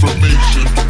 information.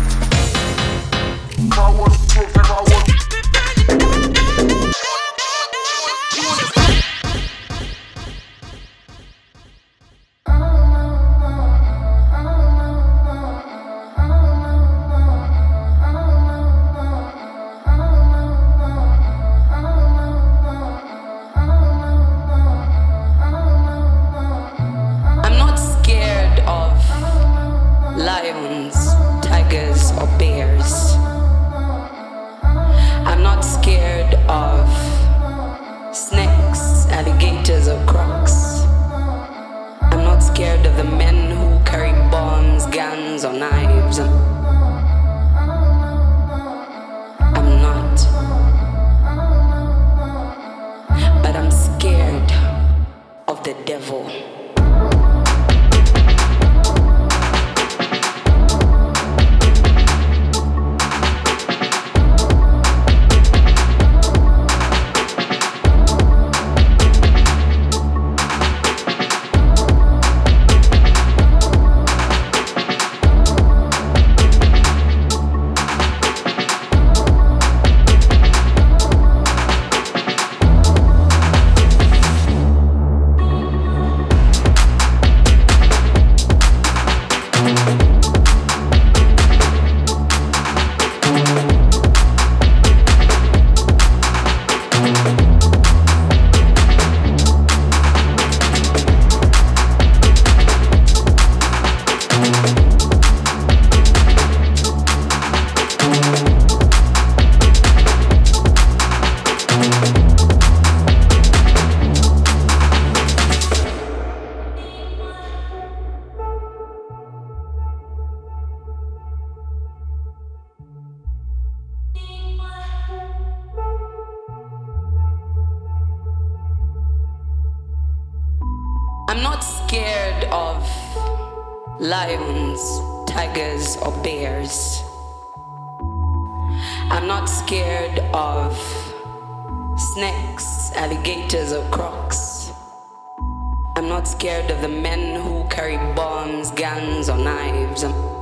I'm not scared of the men who carry bombs, guns, or knives. I'm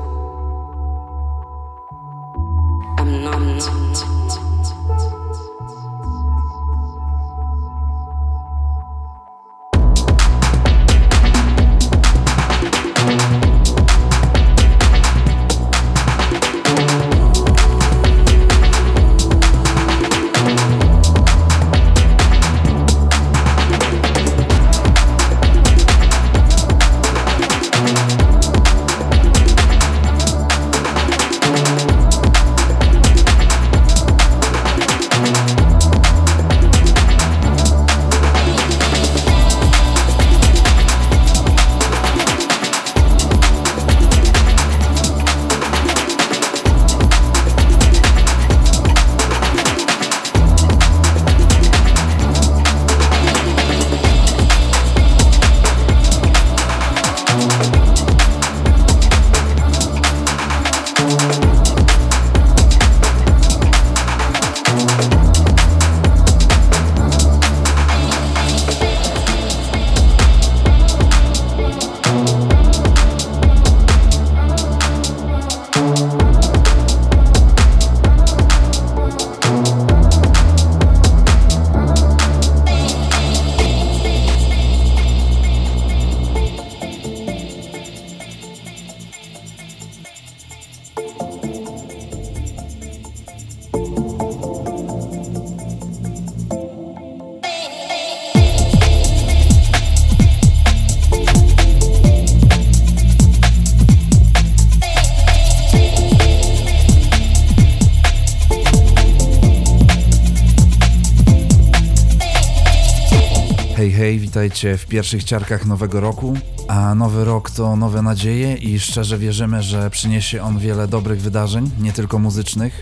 witajcie w pierwszych ciarkach nowego roku. A nowy rok to nowe nadzieje i szczerze wierzymy, że przyniesie on wiele dobrych wydarzeń, nie tylko muzycznych.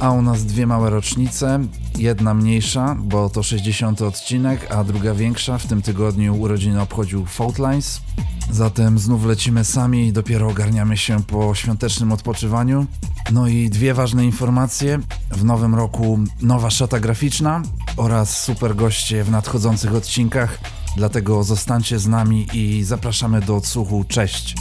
A u nas dwie małe rocznice, jedna mniejsza, bo to 60 odcinek, a druga większa. W tym tygodniu urodziny obchodził Faultlines. Zatem znów lecimy sami i dopiero ogarniamy się po świątecznym odpoczywaniu. No i dwie ważne informacje. W nowym roku nowa szata graficzna oraz super goście w nadchodzących odcinkach. Dlatego zostańcie z nami i zapraszamy do odsłuchu. Cześć!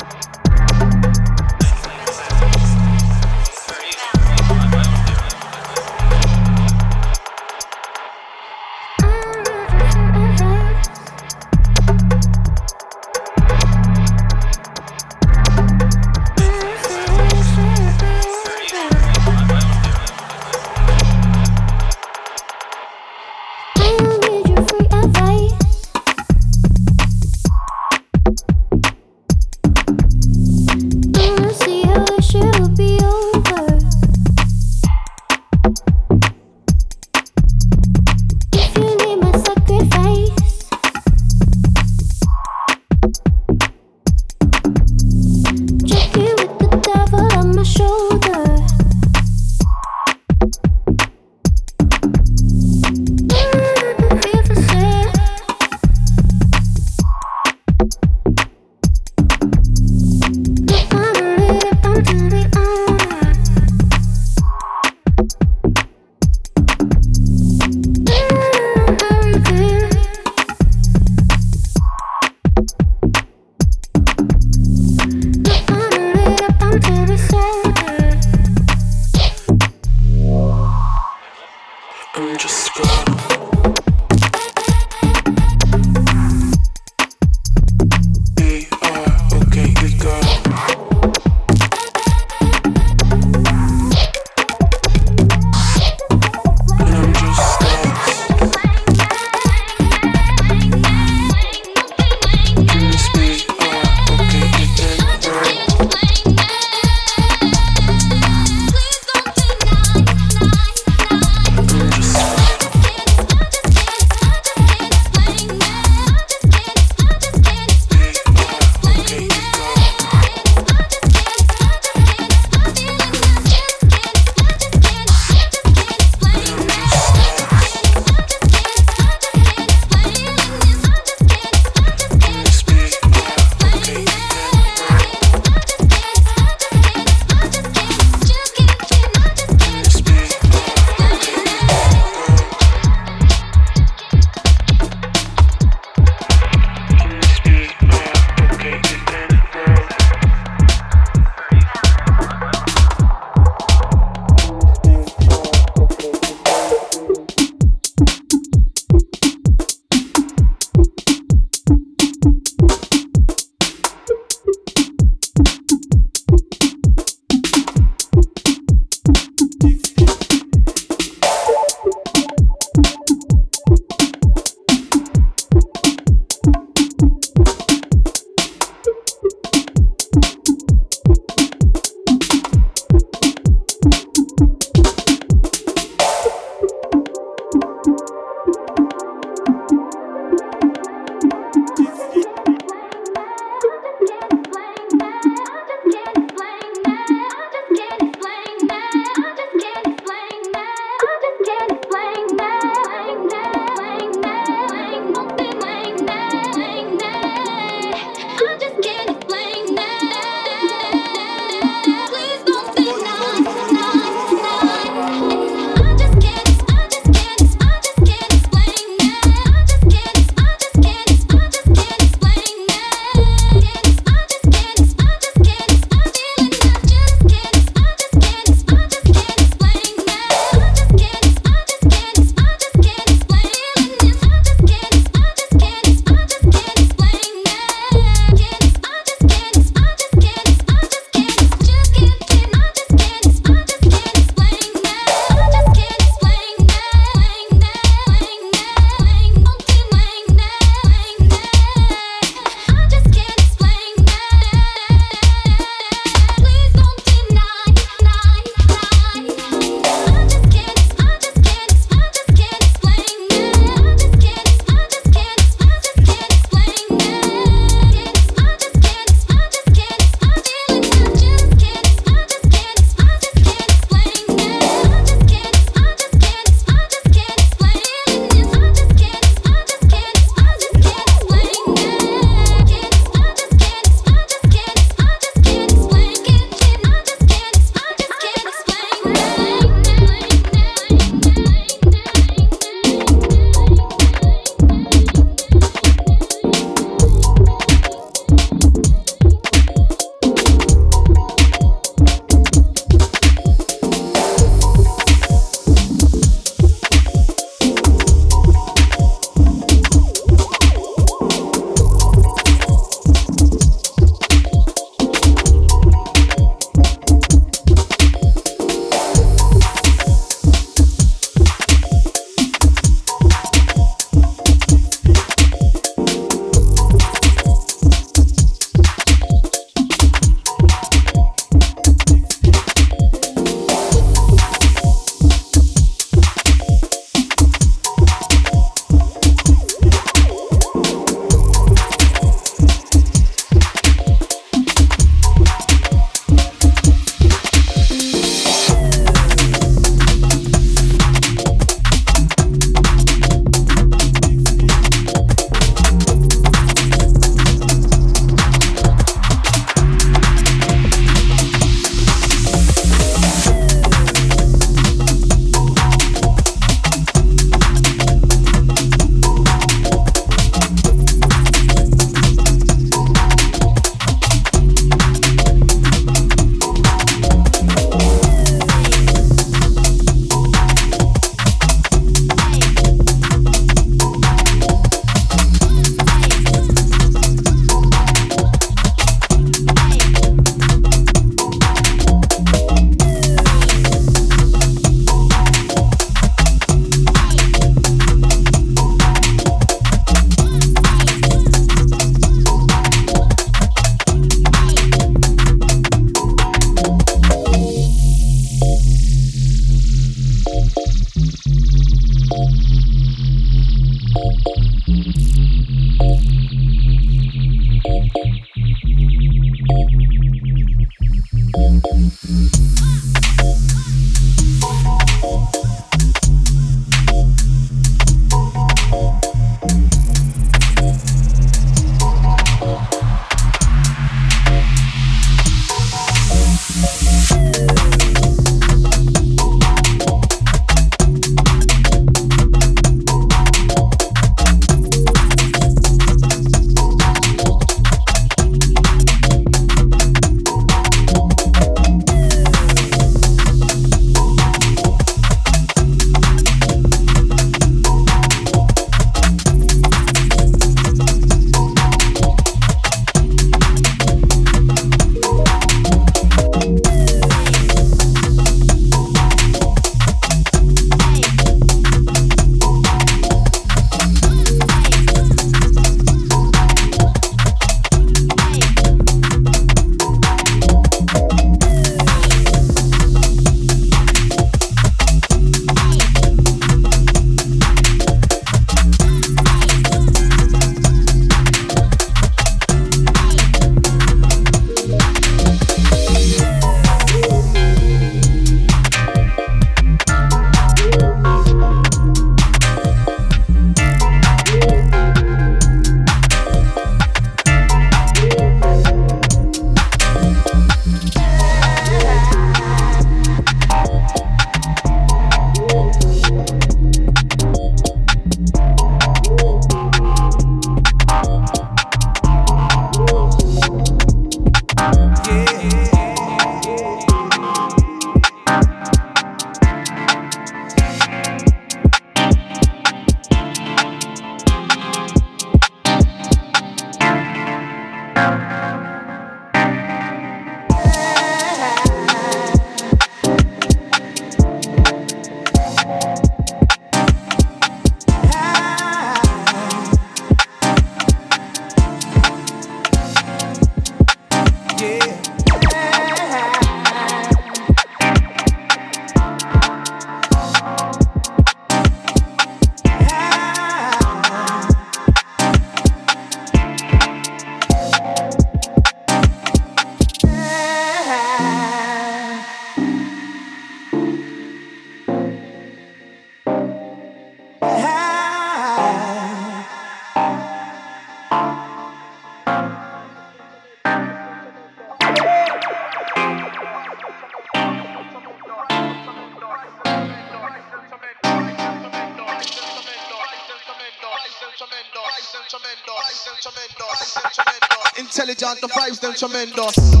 Intelligent, the vibes them tremendous.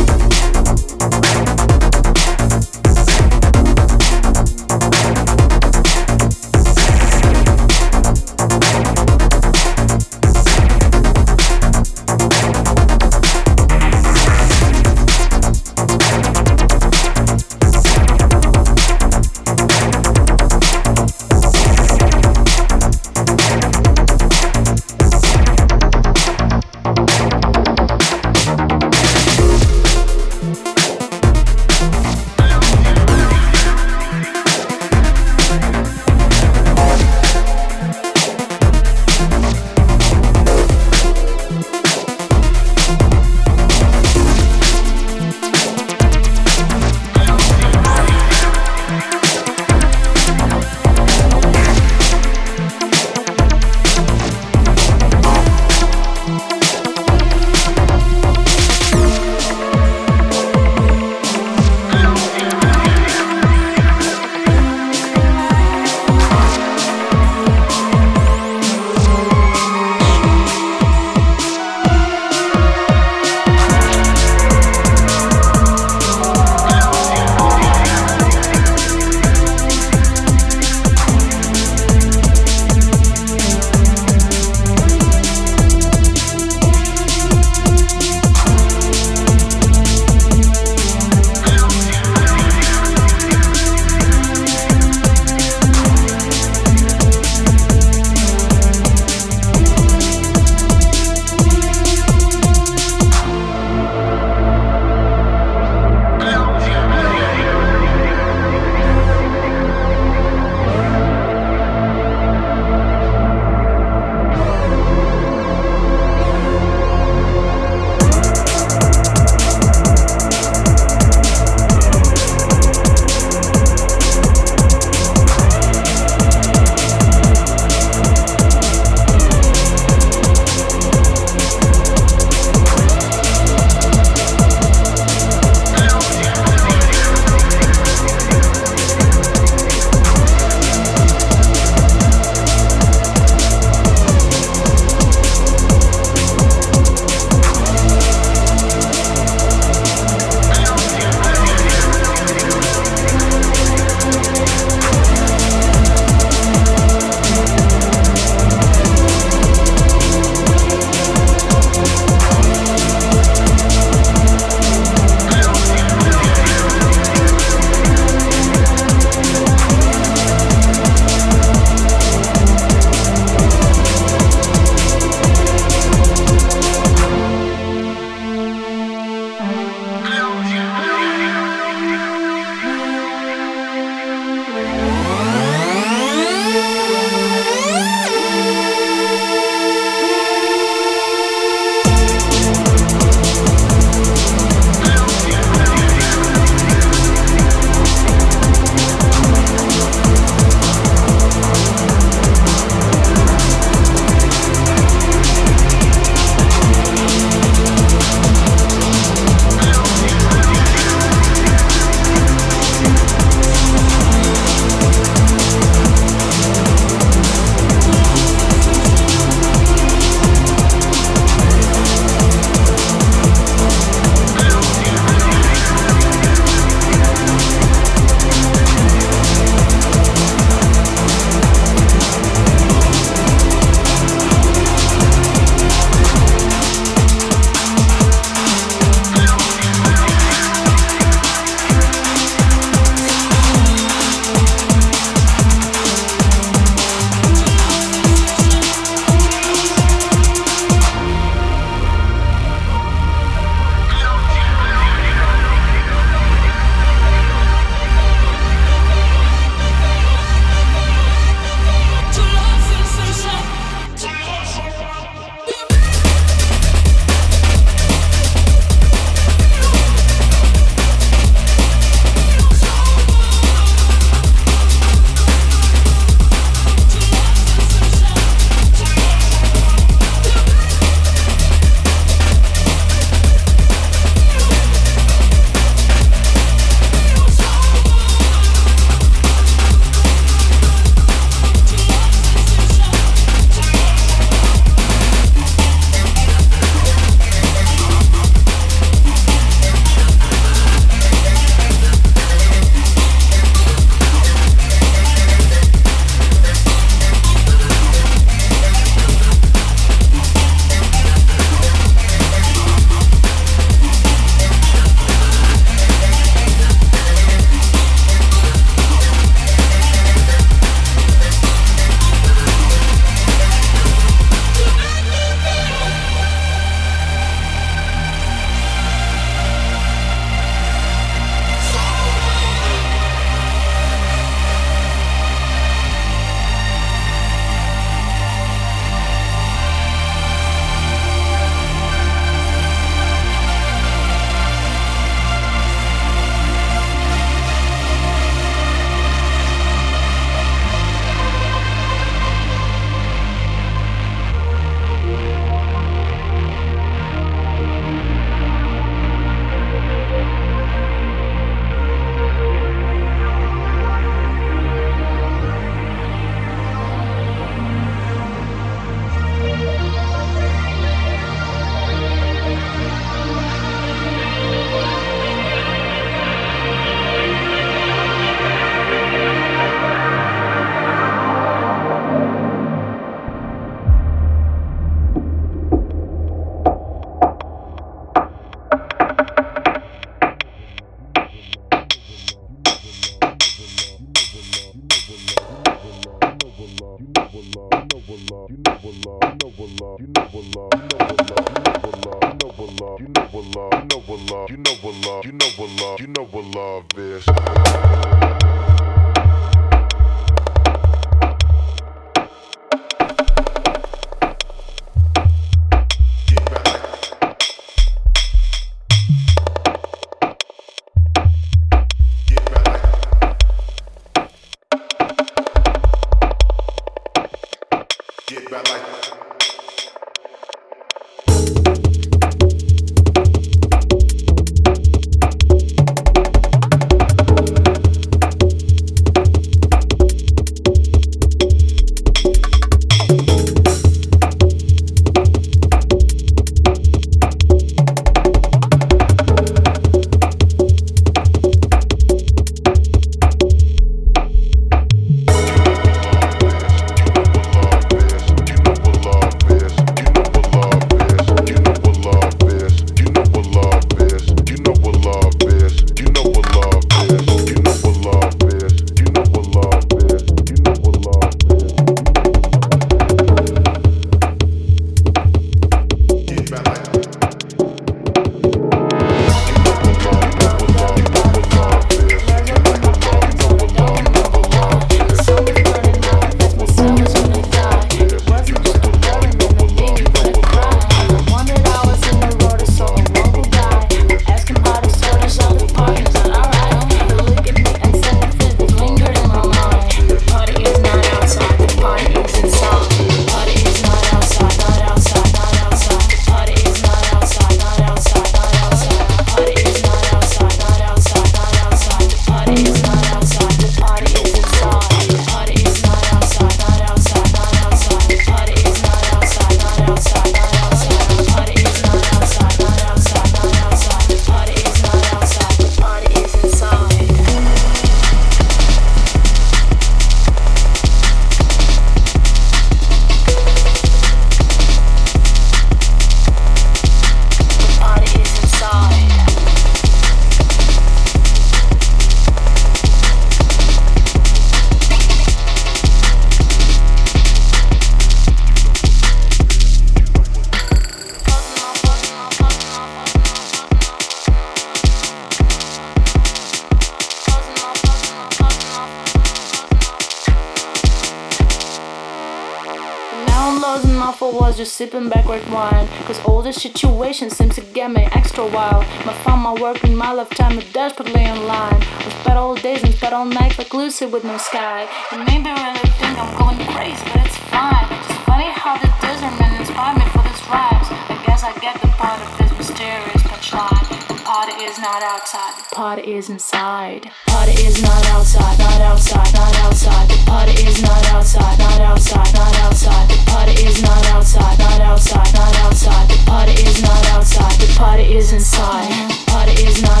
With no sky. And maybe really think I'm going crazy, but it's fine. It's funny how the desert man inspired me for this rhymes. I guess I get the part of this mysterious punchline. The party is not outside, the party is inside. Party is not outside, not outside, not outside. The party is not outside, not outside, not outside. The party is not outside, not outside, not outside. The party is not outside, the party is inside. Party is not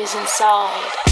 is inside.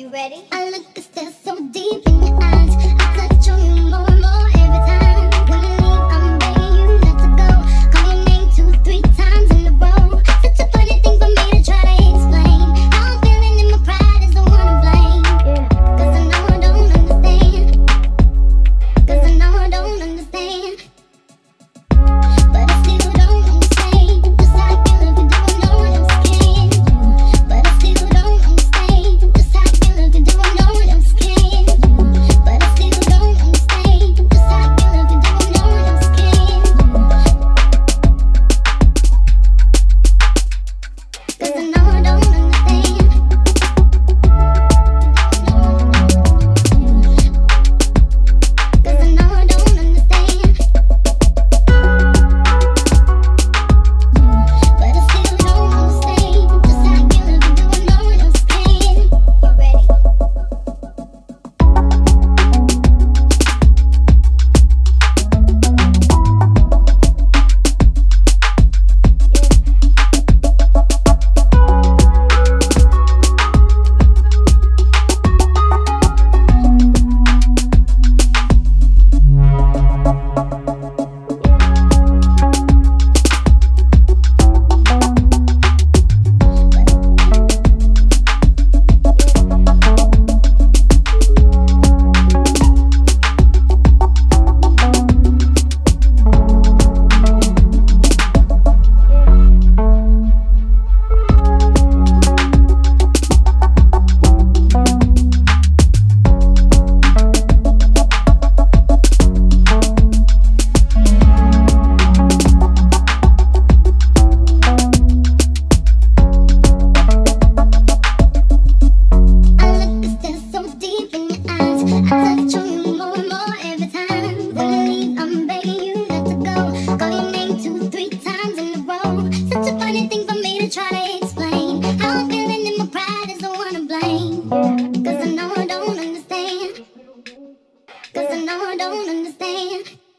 You ready? I look, cause they're so deep in your eyes. I touch on you.